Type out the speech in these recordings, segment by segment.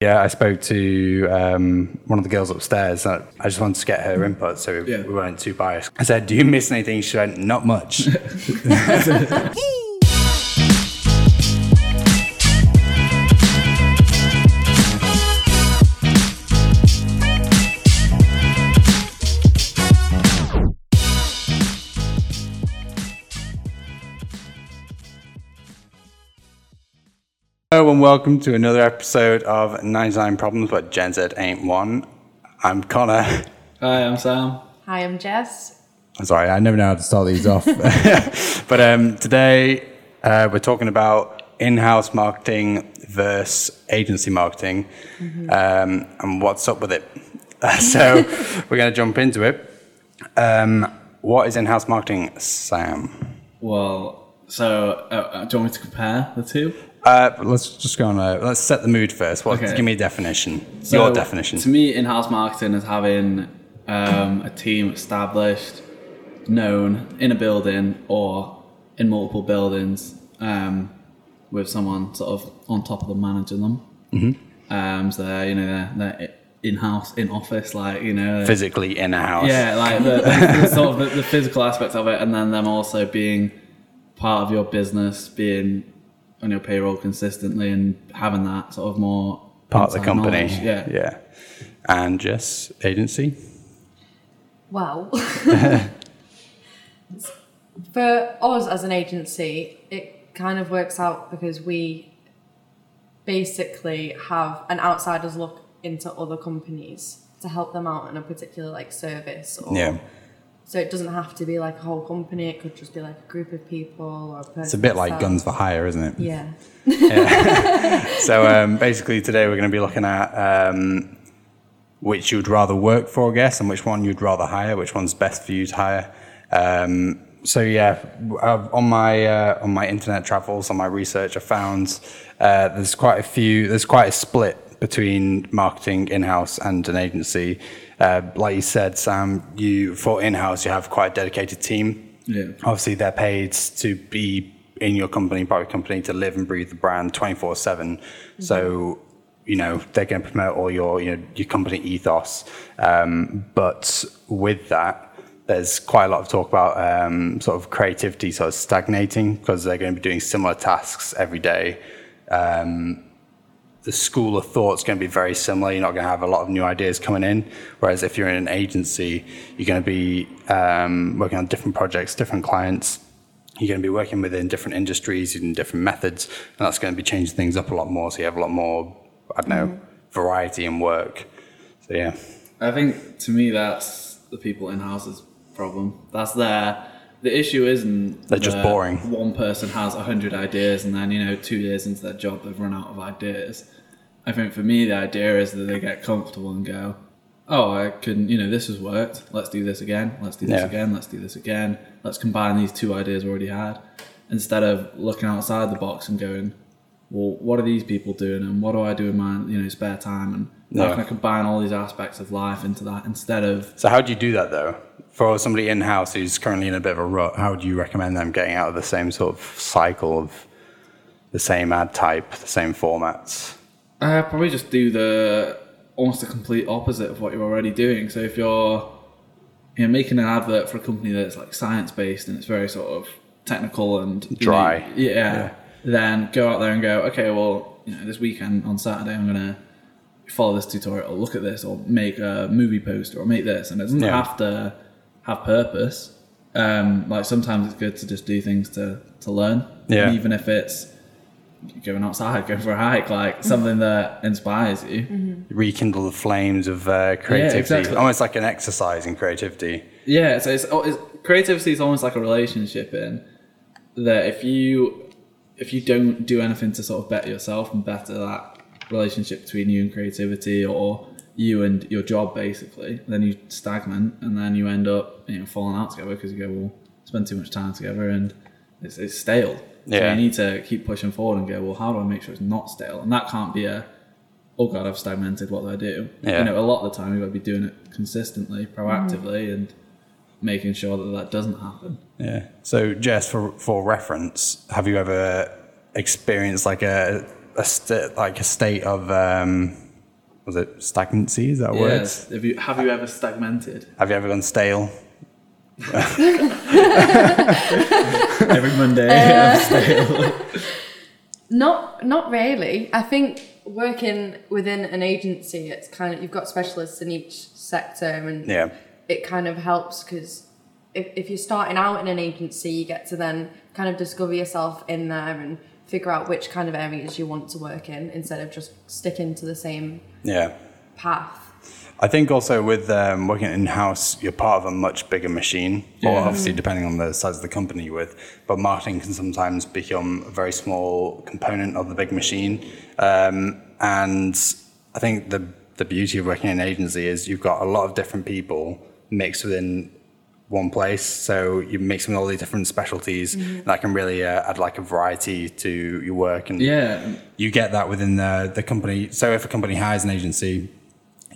Yeah, I spoke to um, one of the girls upstairs. I I just wanted to get her input so Yeah. we weren't too biased. I said, Do you miss anything? She went, Not much. and welcome to another episode of 99 Problems, but Gen Z ain't one. I'm Connor. Hi, I'm Sam. Hi, I'm Jess. I'm sorry, I never know how to start these off. but um, today uh, we're talking about in-house marketing versus agency marketing, um, and what's up with it. so we're going to jump into it. Um, what is in-house marketing, Sam? Well, so uh, uh, do you want me to compare the two? Uh, let's just go on. Uh, let's set the mood first. What? Okay. Give me a definition. So, Your definition. To me, in-house marketing is having um, a team established, known in a building or in multiple buildings, um, with someone sort of on top of them managing them. Mm-hmm. Um, so they're, you know they're, they're in-house, in office, like you know. Physically in a house. Yeah, like the, the, the sort of the, the physical aspect of it, and then them also being part of your business, being on your payroll consistently, and having that sort of more Part of the company. knowledge. Yeah, Yeah. And just agency. Well, for us as an agency, it kind of works out because we basically have an outsider's look into other companies to help them out in a particular like service. Or, Yeah. So it doesn't have to be like a whole company. It could just be like a group of people or a person. It's a bit like itself. guns for hire, isn't it? Yeah. So um, basically, today we're going to be looking at um, which you'd rather work for, I guess, and which one you'd rather hire, which one's best for you to hire. Um, so yeah, on my uh, on my internet travels, on my research, I found uh, there's quite a few. There's quite a split between marketing in-house and an agency. Uh, like you said, Sam, you for in-house you have quite a dedicated team. Yeah. Obviously, they're paid to be in your company, private company, to live and breathe the brand 24 7. So, you know, they're going to promote all your, you know, your company ethos. Um, but with that, there's quite a lot of talk about um, sort of creativity sort of stagnating because they're going to be doing similar tasks every day. Um, the school of thought's going to be very similar. You're not going to have a lot of new ideas coming in. Whereas if you're in an agency, you're going to be um, working on different projects, different clients. You're going to be working within different industries using different methods, and that's going to be changing things up a lot more. So you have a lot more, I don't know, variety in work. So yeah, I think to me that's the people in house's problem. That's their the issue isn't They're just boring. One person has a hundred ideas, and then you know two years into their job they've run out of ideas. I think for me the idea is that they get comfortable and go, "Oh, I can, you know, this has worked. Let's do this again. Let's do this Yeah. again. Let's do this again. Let's combine these two ideas we already had." Instead of looking outside the box and going, well, what are these people doing, and what do I do in my you know spare time, and how can I combine all these aspects of life into that instead of So how do you do that though? For somebody in house who's currently in a bit of a rut, how would you recommend them getting out of the same sort of cycle of the same ad type, the same formats? uh, probably just do the almost the complete opposite of what you're already doing. So if you're you know making an advert for a company that's like science based and it's very sort of technical and you know, Dry. yeah, then go out there and go, okay, well, you know, this weekend on Saturday I'm gonna follow this tutorial, or look at this, or make a movie poster, or make this, and it doesn't Yeah. have to have purpose. Um, like sometimes it's good to just do things to to learn, Yeah. even if it's going outside, going for a hike, like something that inspires you. rekindle the flames of uh, creativity. exactly. Almost like an exercise in creativity. Yeah, so it's, it's creativity is almost like a relationship in that if you if you don't do anything to sort of better yourself and better that relationship between you and creativity or you and your job basically, then you stagnate and then you end up you know falling out together because you go well spend too much time together and it's, it's stale. So Yeah. you need to keep pushing forward and go well how do I make sure it's not stale and that can't be a oh god I've stagnated what do I do? Yeah. You know a lot of the time you've got to be doing it consistently, proactively and making sure that that doesn't happen. Yeah. So, Jess, for for reference, have you ever experienced like a a st- like a state of um, was it stagnancy? Is that a word? Yes. Have you have you ever stagnated? Have you ever gone stale? Every Monday. I'm stale. Not not really. I think working within an agency, it's kind of you've got specialists in each sector, and Yeah. It kind of helps because if, if you're starting out in an agency, you get to then kind of discover yourself in there and figure out which kind of areas you want to work in instead of just sticking to the same Yeah. path. I think also with um, working in house, you're part of a much bigger machine, yeah. or obviously depending on the size of the company you're with. But marketing can sometimes become a very small component of the big machine. Um, and I think the the beauty of working in an agency is you've got a lot of different people mixed within one place. So you mix with all these different specialties, and that can really uh, add like a variety to your work. And Yeah. you get that within the, the company. So if a company hires an agency,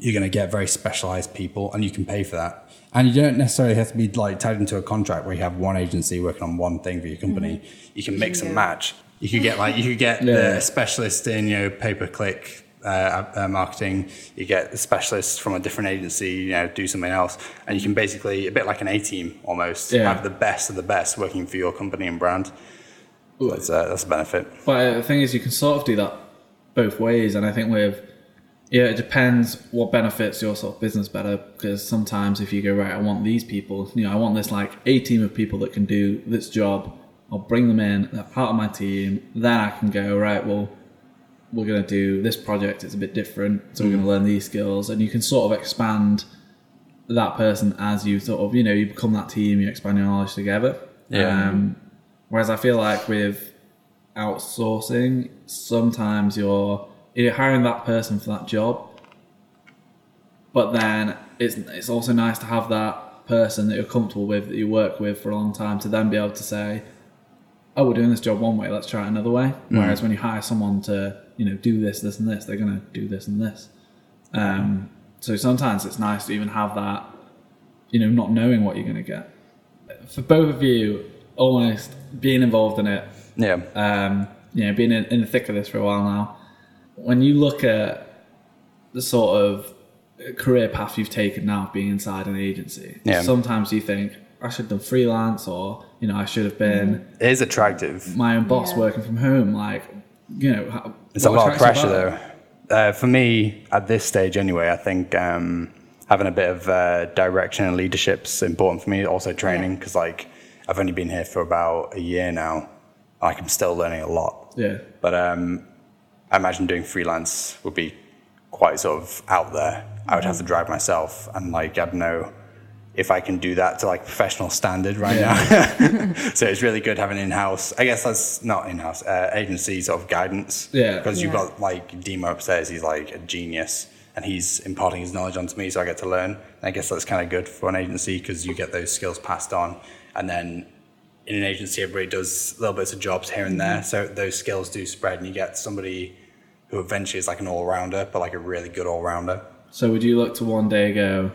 you're going to get very specialized people and you can pay for that. And you don't necessarily have to be like tied into a contract where you have one agency working on one thing for your company. You can mix and match. You could get like, you could get Yeah. the specialist in, you know, pay per click. Uh, uh, marketing, you get specialists from a different agency, you know, do something else, and you can basically a bit like an A team almost Yeah. have the best of the best working for your company and brand. That's uh, that's a benefit. But the thing is, you can sort of do that both ways, and I think with yeah, it depends what benefits your sort of business better. Because sometimes if you go right, I want these people, you know, I want this like a team of people that can do this job. I'll bring them in, they're part of my team. Then I can go right. Well, we're going to do this project. It's a bit different, so we're going to learn these skills, and you can sort of expand that person as you sort of you know you become that team. You expand your knowledge together. Yeah. Um, whereas I feel like with outsourcing, sometimes you're you're hiring that person for that job, but then it's it's also nice to have that person that you're comfortable with that you work with for a long time to then be able to say, "Oh, we're doing this job one way. Let's try it another way." Whereas when you hire someone to you know do this, this, and this, they're gonna do this and this. Um, so sometimes it's nice to even have that, you know, not knowing what you're gonna get. For both of you, almost being involved in it Yeah. um, you know, being in, in the thick of this for a while now, when you look at the sort of career path you've taken now, being inside an agency, Yeah. sometimes you think I should have done freelance, or you know, I should have been It is attractive. my own boss Yeah. working from home. Like, you know, It's a lot of pressure, though. Uh, for me, at this stage anyway, I think um, having a bit of uh, direction and leadership is important for me. Also, training because like I've only been here for about a year now. Like I'm still learning a lot. Yeah, But um, I imagine doing freelance would be quite sort of out there. I would have to drive myself, and like I don't know if I can do that to like professional standard right now. so it's really good having in-house. I guess that's not in-house uh, agency sort of guidance. Yeah. because you've got like Demo upstairs. He's like a genius, and he's imparting his knowledge onto me, so I get to learn. And I guess that's kind of good for an agency because you get those skills passed on, and then in an agency, everybody does little bits of jobs here and there. So those skills do spread, and you get somebody who eventually is like an all rounder, but like a really good all rounder. So would you look to one day go,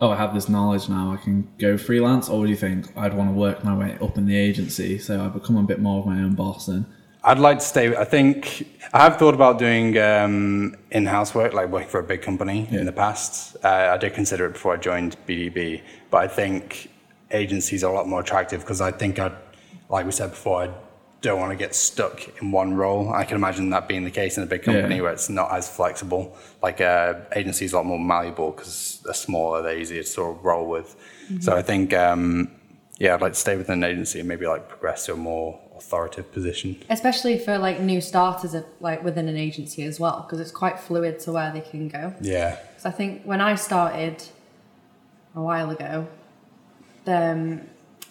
oh, I have this knowledge now, I can go freelance, or do you think I'd want to work my way up in the agency so I become a bit more of my own boss and I'd like to stay. I think I have thought about doing um, in-house work, like working for a big company in the past. Uh, I did consider it before I joined BDB, but I think agencies are a lot more attractive because I think I'd, like we said before, I don't want to get stuck in one role. I can imagine that being the case in a big company Yeah. where it's not as flexible. Like uh, agency is a lot more malleable because they're smaller, they're easier to sort of roll with. So I think, um, yeah, I'd like to stay within an agency and maybe like progress to a more authoritative position. Especially for like new starters, of, like within an agency as well, because it's quite fluid to where they can go. Yeah. So I think when I started a while ago, um,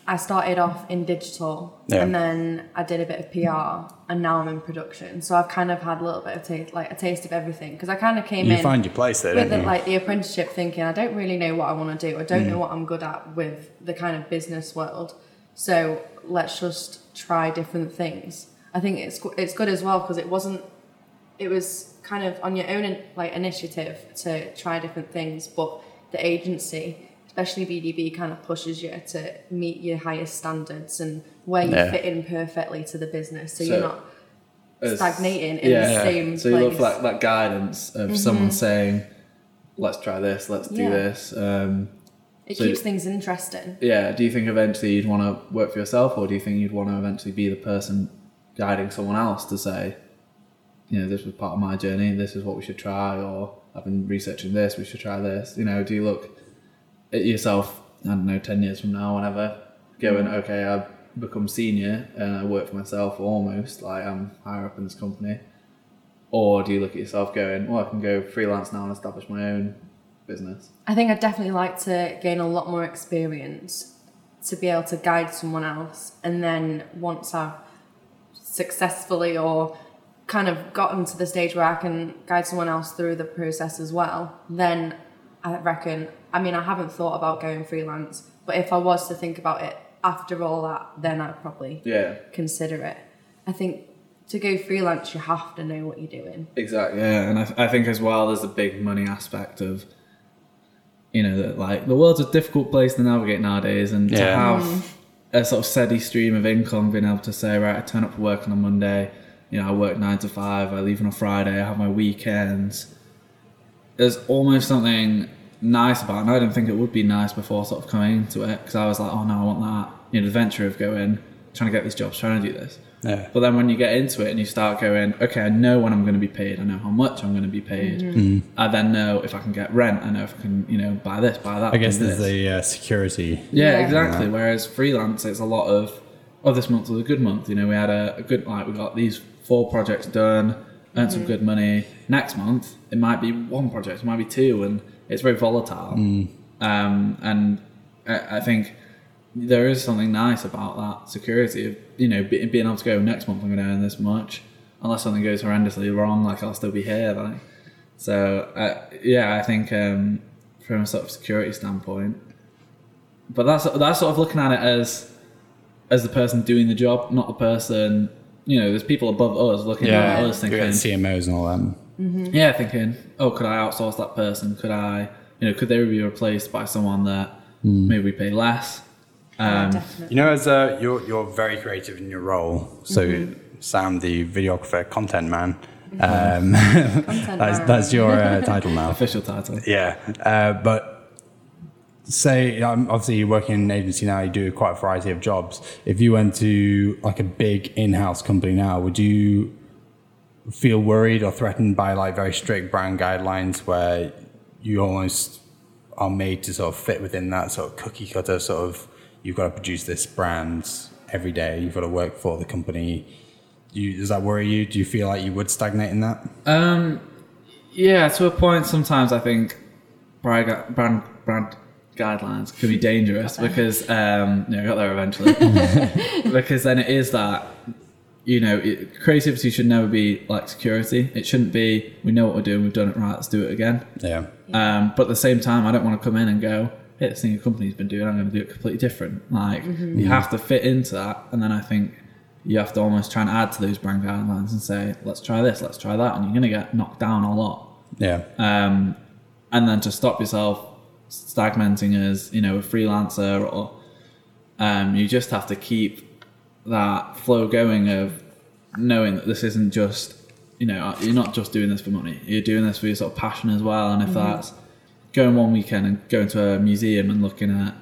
I started off in digital, Yeah. and then I did a bit of PR, and now I'm in production. So I've kind of had a little bit of taste, like a taste of everything, because I kind of came You in find your place there, with don't the, you? like the apprenticeship, thinking I don't really know what I want to do. I don't mm. know what I'm good at with the kind of business world. So let's just try different things. I think it's it's good as well because it wasn't. It was kind of on your own like initiative to try different things, but the agency, especially BDB, kind of pushes you to meet your highest standards and where you Yeah. fit in perfectly to the business. So, So- you're not stagnating in the same so you look place. for that, that guidance of someone saying, "Let's try this. Let's do this." Um, it so- keeps things interesting. yeah. Do you think eventually you'd want to work for yourself, or do you think you'd want to eventually be the person guiding someone else to say, you know, this was part of my journey. This is what we should try, or I've been researching this. We should try this. You know, do you look at yourself? I don't know, ten years from now, whenever, going, mm. okay, I've become senior and I work for myself almost, like I'm higher up in this company. Or do you look at yourself going, well, I can go freelance now and establish my own business? I think I'd definitely like to gain a lot more experience to be able to guide someone else. And then once I've successfully or kind of gotten to the stage where I can guide someone else through the process as well, then I reckon, I mean, I haven't thought about going freelance, but if I was to think about it after all that, then I'd probably Yeah, consider it. I think to go freelance, you have to know what you're doing. exactly. Yeah, and I, I think as well, there's a big money aspect of, you know, that like the world's a difficult place to navigate nowadays, and to Yeah. have mm. a sort of steady stream of income, being able to say, right, I turn up for work on a Monday, you know, I work nine to five, I leave on a Friday, I have my weekends. There's almost something nice about it. And I didn't think it would be nice before sort of coming into it because I was like, oh no, I want that. You know, the adventure of going, trying to get these jobs, trying to do this. Yeah. But then when you get into it and you start going, okay, I know when I'm going to be paid. I know how much I'm going to be paid. Mm-hmm. I then know if I can get rent. I know if I can, you know, buy this, buy that. I guess there's this. the uh, security. Yeah, Yeah. exactly. Whereas freelance, it's a lot of, oh, this month was a good month. You know, we had a, a good, like, we got these four projects done, earned some good money. Next month, it might be one project, it might be two, and it's very volatile. Um, and I, I think there is something nice about that security of, you know, be, being able to go, next month I'm going to earn this much. Unless something goes horrendously wrong, like, I'll still be here. Like, so, uh, yeah, I think um, from a sort of security standpoint, but that's that's sort of looking at it as as the person doing the job, not the person. You know, there's people above us looking at us thinking, CMOs and all that. Yeah, thinking, oh, could I outsource that person? Could I, you know, could they be replaced by someone that maybe we pay less? Um, Definitely. You know, as a, you're you're very creative in your role. So Sam, the videographer, content man. Um, that's man. that's your uh, title now. official title. Yeah, uh, but say um, obviously you're working in an agency now. You do quite a variety of jobs. If you went to like a big in-house company now, would you feel worried or threatened by like very strict brand guidelines where you almost are made to sort of fit within that sort of cookie cutter sort of you've got to produce this brand every day. You've got to work for the company. Do you, does that worry you? Do you feel like you would stagnate in that? Um, yeah, to a point. Sometimes I think brand gu- brand brand guidelines can be dangerous because um, yeah, I got there eventually. because then it is that you know it, creativity should never be like security. It shouldn't be we know what we're doing, we've done it right, let's do it again. Yeah. Um, but at the same time, I don't want to come in and go, hey, this thing your company's been doing, I'm going to do it completely different. Like, you have to fit into that. And then I think you have to almost try and add to those brand guidelines and say, let's try this, let's try that. And you're going to get knocked down a lot. Yeah. Um, and then to stop yourself stagnating as, you know, a freelancer or um, you just have to keep that flow going of knowing that this isn't just you know uh, you're not just doing this for money. You're doing this for your sort of passion as well. And if mm-hmm. that's going one weekend and going to a museum and looking at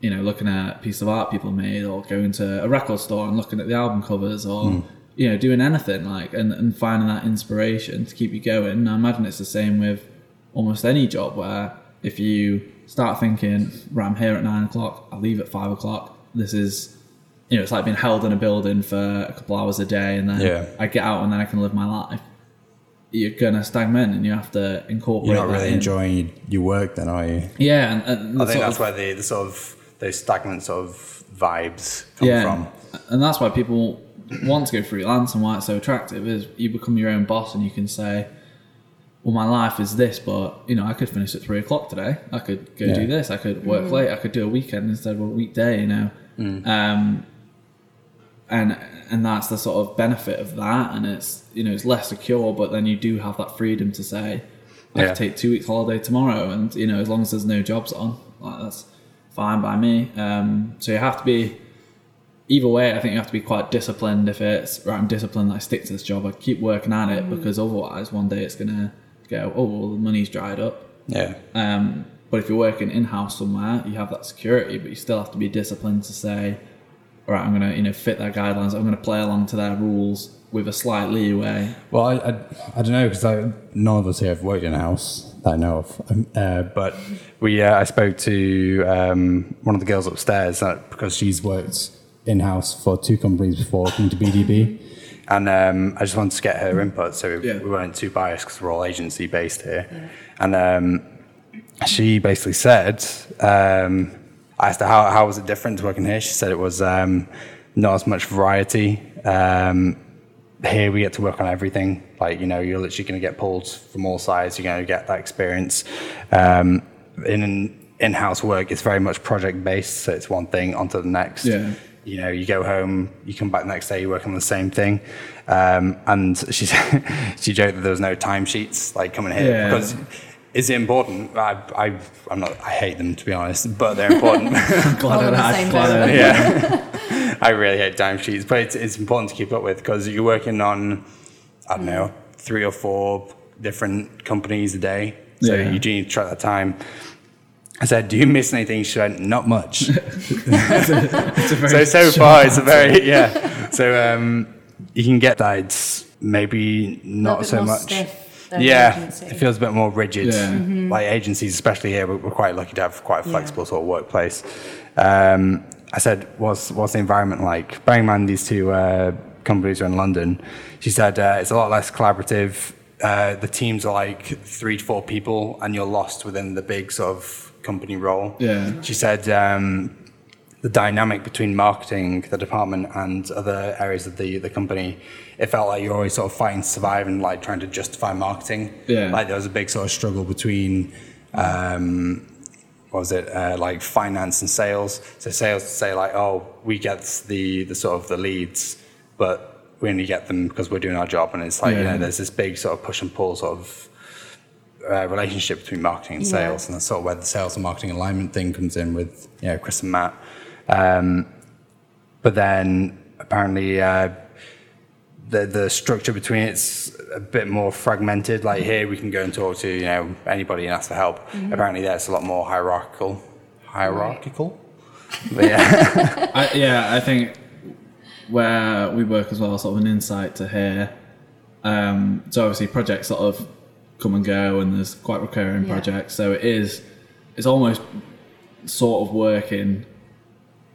you know looking at a piece of art people made or going to a record store and looking at the album covers or mm. you know doing anything like and, and finding that inspiration to keep you going. And i imagine it's the same with almost any job where if you start thinking right i'm here at nine o'clock i leave at five o'clock. This is you know, it's like being held in a building for a couple hours a day, and then Yeah. I get out and then I can live my life. You're gonna stagnate, and you have to incorporate. You're not that really in. enjoying your, your work then, are you? Yeah, and, and I think that's of- where the, the sort of those stagnant sort of vibes come yeah, from. and that's why people want to go freelance and why it's so attractive is you become your own boss and you can say, well, my life is this, but you know, I could finish at three o'clock today. I could go Yeah. do this. I could work late. I could do a weekend instead of a weekday. You know, um, and and that's the sort of benefit of that. And it's you know it's less secure, but then you do have that freedom to say, I Yeah. could take two weeks holiday tomorrow, and you know as long as there's no jobs on, like that's fine by me. Um, so you have to be either way, I think you have to be quite disciplined. If it's right, I'm disciplined. I stick to this job. I keep working at it because otherwise, one day it's gonna go. Oh, well, the money's dried up. Yeah. Um, but if you're working in house somewhere, you have that security, but you still have to be disciplined to say, all right, I'm gonna you know fit their guidelines. I'm gonna play along to their rules with a slight leeway. Well, I, I, I don't know because none of us here have worked in a house that I know of. Um, Uh, but we, uh, I spoke to um, one of the girls upstairs uh, because she's worked in house for two companies before coming to BDB. And um, I just wanted to get her input, so we, Yeah. we weren't too biased because we're all agency based here. And um, she basically said, um, I asked her how, how was it different to working here. She said it was um, not as much variety. Um, here we get to work on everything. Like, you know, you're literally going to get pulled from all sides. You're going to get that experience. Um, in in-house work, it's very much project-based. So it's one thing onto the next. Yeah. You know, you go home, you come back the next day, you work on the same thing. Um, and she she joked that there was no timesheets like coming here Yeah. because is important? I, I, I'm not. I hate them to be honest, but they're important. Glad All in the I- same glad yeah, I really hate timesheets, but it's, it's important to keep up with because you're working on, I don't know, three or four different companies a day, so Yeah. you do need to track that time. I said, "Do you miss anything?" She went, "Not much." It's a very so so short far, it's a very yeah. So um, you can get that. It's maybe not bit so more much. stiff than yeah, agency. it feels a bit more rigid. Yeah. Like agencies, especially here, we're, we're quite lucky to have quite a flexible sort of workplace. Um, I said, "What's what's the environment like?" Bearing in mind these two uh, companies are in London, she said uh, it's a lot less collaborative. Uh, the teams are like three to four people, and you're lost within the big sort of company role. Yeah. She said um, the dynamic between marketing, the department, and other areas of the, the company, it felt like you're always sort of fighting to survive and like trying to justify marketing. Yeah. Like there was a big sort of struggle between, um, what was it, uh, like finance and sales. So sales say like, oh, we get the, the sort of the leads, but we only get them because we're doing our job. And it's like, you know, there's this big sort of push and pull sort of uh, relationship between marketing and Yeah. sales, and that's sort of where the sales and marketing alignment thing comes in with you know Chris and Matt. Um, but then apparently uh, the the structure between it's a bit more fragmented. Like here, we can go and talk to you know anybody and ask for help. Apparently, that's a lot more hierarchical. Hierarchical. But yeah, I, yeah, I think where we work as well, sort of an insight to here. Um, so obviously projects sort of come and go, and there's quite recurring Yeah. projects. So it is, it's almost sort of working,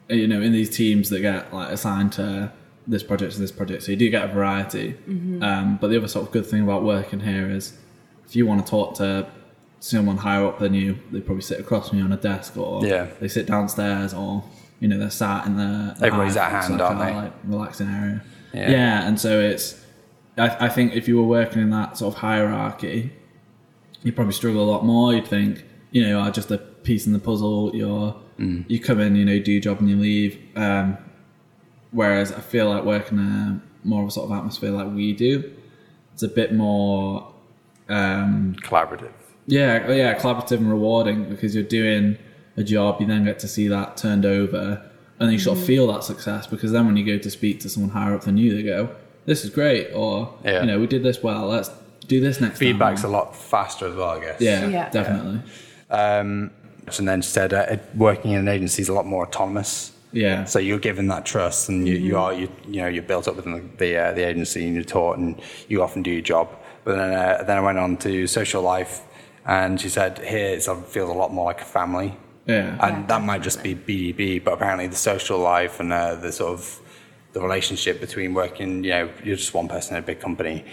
you know, in these teams that get like assigned to this project and this project. So you do get a variety. Mm-hmm. Um, but the other sort of good thing about working here is, if you want to talk to someone higher up than you, they probably sit across from you on a desk, or Yeah. they sit downstairs, or you know they're sat in the, the Everybody's at hand, aren't they? Like relaxing area. Yeah. Yeah. and so it's. I, I think if you were working in that sort of hierarchy, you'd probably struggle a lot more. You'd think, you know, are just a piece in the puzzle. You're Mm. you come in, you know, do your job and you leave. Um, whereas I feel like working in a more of a sort of atmosphere like we do, it's a bit more. Um, collaborative. yeah, yeah, collaborative and rewarding because you're doing a job, you then get to see that turned over, and you sort of feel that success because then when you go to speak to someone higher up than you, they go, "This is great," or Yeah. you know, we did this well. Let's do this next Feedback's time. a lot faster as well, I guess. yeah, Yeah. definitely. Um, and then she said uh, working in an agency is a lot more autonomous. Yeah, So you're given that trust, and you, Mm-hmm. you are you, you know you're built up within the the, uh, the agency, and you're taught, and you often do your job. But then uh, then I went on to social life, and she said here it sort of feels a lot more like a family, yeah, and Yeah, that might just be BDB, but apparently the social life and uh, the sort of the relationship between working, you know, you're just one person in a big company.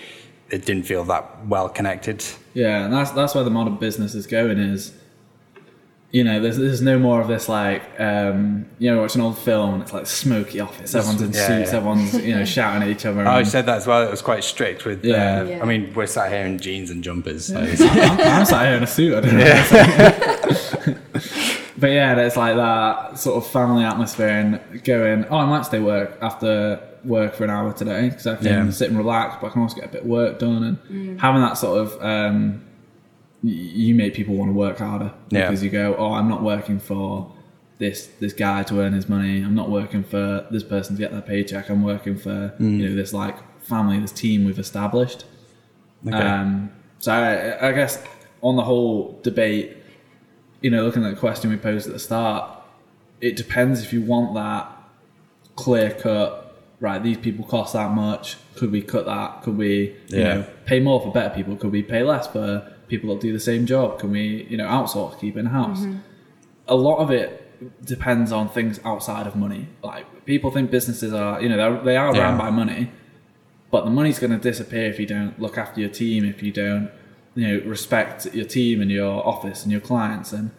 It didn't feel that well connected. yeah, and that's that's where the modern business is going. Is you know, there's there's no more of this like um, you know, watch an old film and it's like smoky office. Everyone's in Yeah, suits. yeah. Everyone's you know shouting at each other. Oh, and- she said that as well. It was quite strict with. Yeah. Uh, Yeah. I mean, we're sat here in jeans and jumpers. So I'm, I'm sat here in a suit. I don't know. but yeah, there's like that sort of family atmosphere and going, oh, I might stay work after work for an hour today because I can Yeah. sit and relax, but I can also get a bit of work done. And having that sort of, um, y- you make people want to work harder Yeah. because you go, oh, I'm not working for this this guy to earn his money. I'm not working for this person to get their paycheck. I'm working for you know this like family, this team we've established. Okay. Um, so I, I guess on the whole debate, you know, looking at the question we posed at the start, it depends if you want that clear cut. Right, these people cost that much. Could we cut that? Could we, you Yeah. know, pay more for better people? Could we pay less for people that do the same job? Can we, you know, outsource, keep in house? Mm-hmm. A lot of it depends on things outside of money. Like people think businesses are, you know, they're, they are Yeah. run by money, but the money's going to disappear if you don't look after your team, if you don't, you know, respect your team and your office and your clients. And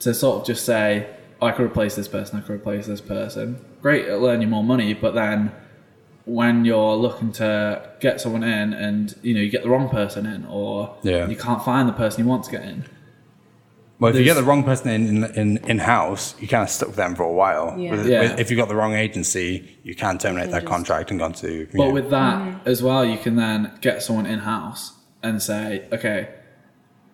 to sort of just say, oh, I could replace this person, I could replace this person. Great, it'll earn you more money, but then when you're looking to get someone in and you know you get the wrong person in or Yeah. you can't find the person you want to get in Well, if you get the wrong person in in, in, in house, you kind of stuck with them for a while. Yeah. With- Yeah. with- if you got the wrong agency, you can terminate that contract and go on to. But know, with that as well, you can then get someone in house and say, okay,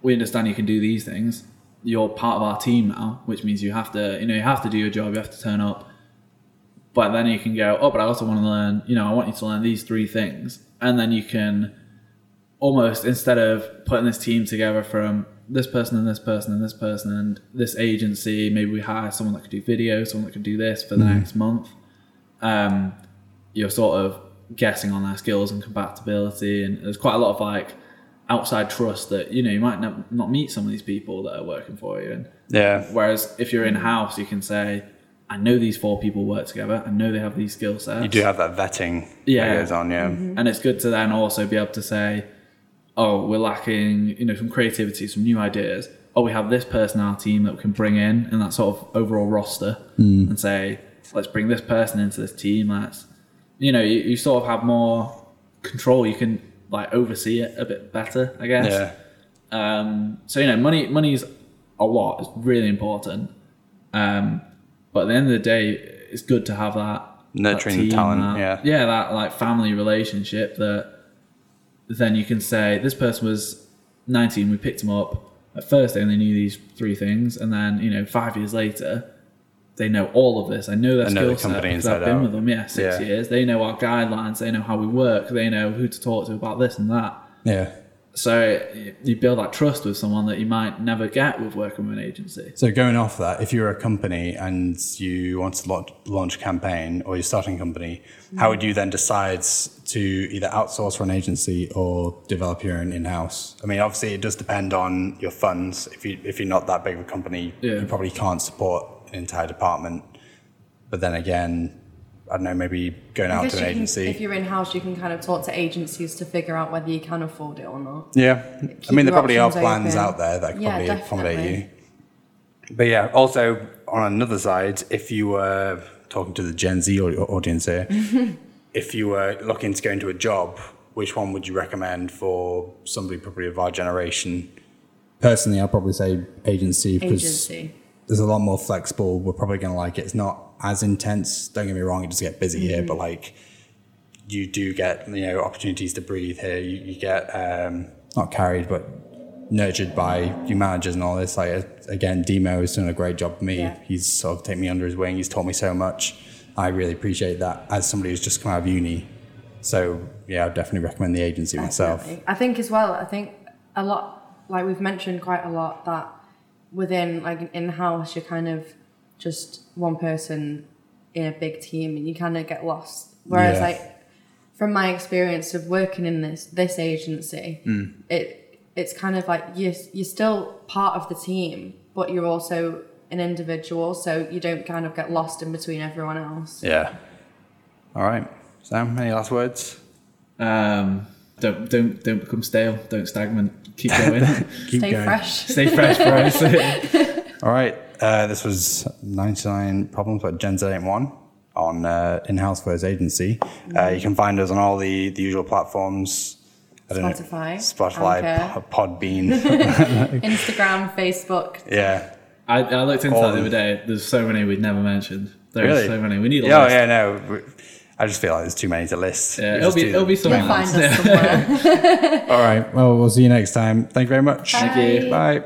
we understand you can do these things. You're part of our team now, which means you have to, you know, you have to do your job. You have to turn up. But then you can go, oh, but I also want to learn. You know, I want you to learn these three things, and then you can almost instead of putting this team together from this person and this person and this person and this agency, maybe we hire someone that could do video, someone that could do this for the next month. Um, you're sort of guessing on their skills and compatibility, and there's quite a lot of like outside trust that you know you might not, not meet some of these people that are working for you. And yeah, whereas if you're in house, you can say, "I know these four people work together. I know they have these skill sets." you do have that vetting Yeah. that goes on. Yeah, and it's good to then also be able to say, "Oh, we're lacking, you know, some creativity, some new ideas. Oh, we have this person in our team that we can bring in in that sort of overall roster, and say, let's bring this person into this team. Let's, you know, you, you sort of have more control. You can like oversee it a bit better, I guess. yeah, Um, so you know, money money's a lot. It's really important. Um, but at the end of the day, it's good to have that Nurturing that team, talent, that- yeah. yeah, that like family relationship that then you can say this person was 19. We picked him up at first. They only knew these three things, and then you know, five years later. They know all of this. I know their the skill set because I've been out. with them. Yeah, six Yeah. years. They know our guidelines. They know how we work. They know who to talk to about this and that. yeah. So you build that trust with someone that you might never get with working with an agency. So going off that, if you're a company and you want to launch, launch a campaign or you're starting a company, how would you then decide to either outsource for an agency or develop your own in-house? I mean, obviously it does depend on your funds. If you if you're not that big of a company, Yeah. you probably can't support an entire department. But then again, I don't know, maybe going I out to you an can, agency. if you're in house, you can kind of talk to agencies to figure out whether you can afford it or not. Yeah, I mean, there probably are options plans open. out there that could Yeah, probably accommodate you. But yeah, also on another side, if you were talking to the Gen Z au- audience here, if you were looking to go into a job, which one would you recommend for somebody probably of our generation? Personally, I'd probably say agency because Agency. There's a lot more flexible. We're probably going to like it. It's not as intense. Don't get me wrong; it does get busy here, but like you do get you know opportunities to breathe here. You, you get um, not carried, but nurtured by your managers and all this. Like again, Demo has done a great job for me. Yeah. He's sort of taken me under his wing. He's taught me so much. I really appreciate that as somebody who's just come out of uni. So yeah, I'd definitely recommend the agency myself. Definitely. I think as well, I think a lot, like we've mentioned quite a lot, that within like an in-house, you're kind of just one person in a big team and you kind of get lost. Whereas Yeah. like from my experience of working in this this agency, Mm. it it's kind of like you're you're still part of the team, but you're also an individual, so you don't kind of get lost in between everyone else. Yeah. All right, Sam. Any last words? Um, don't don't don't become stale. Don't stagnant. Keep going. Keep Stay going. fresh. Stay fresh, bros. All right. Uh, this was 99 Problems by Gen Z 81 on uh, In-House First Agency. Uh, you can find us on all the, the usual platforms. I don't Spotify, Know, Spotify, P- Podbean. Instagram, Facebook. yeah. I, I looked into All that the other day. There's so many we'd never mentioned. There's Really? so many. We need a Yeah, oh, list. yeah, no. We- I just feel like there's too many to list. Yeah, We it'll be it'll be something You'll find else. us somewhere. All right. Well, we'll see you next time. Thank you very much. Thank you. Bye.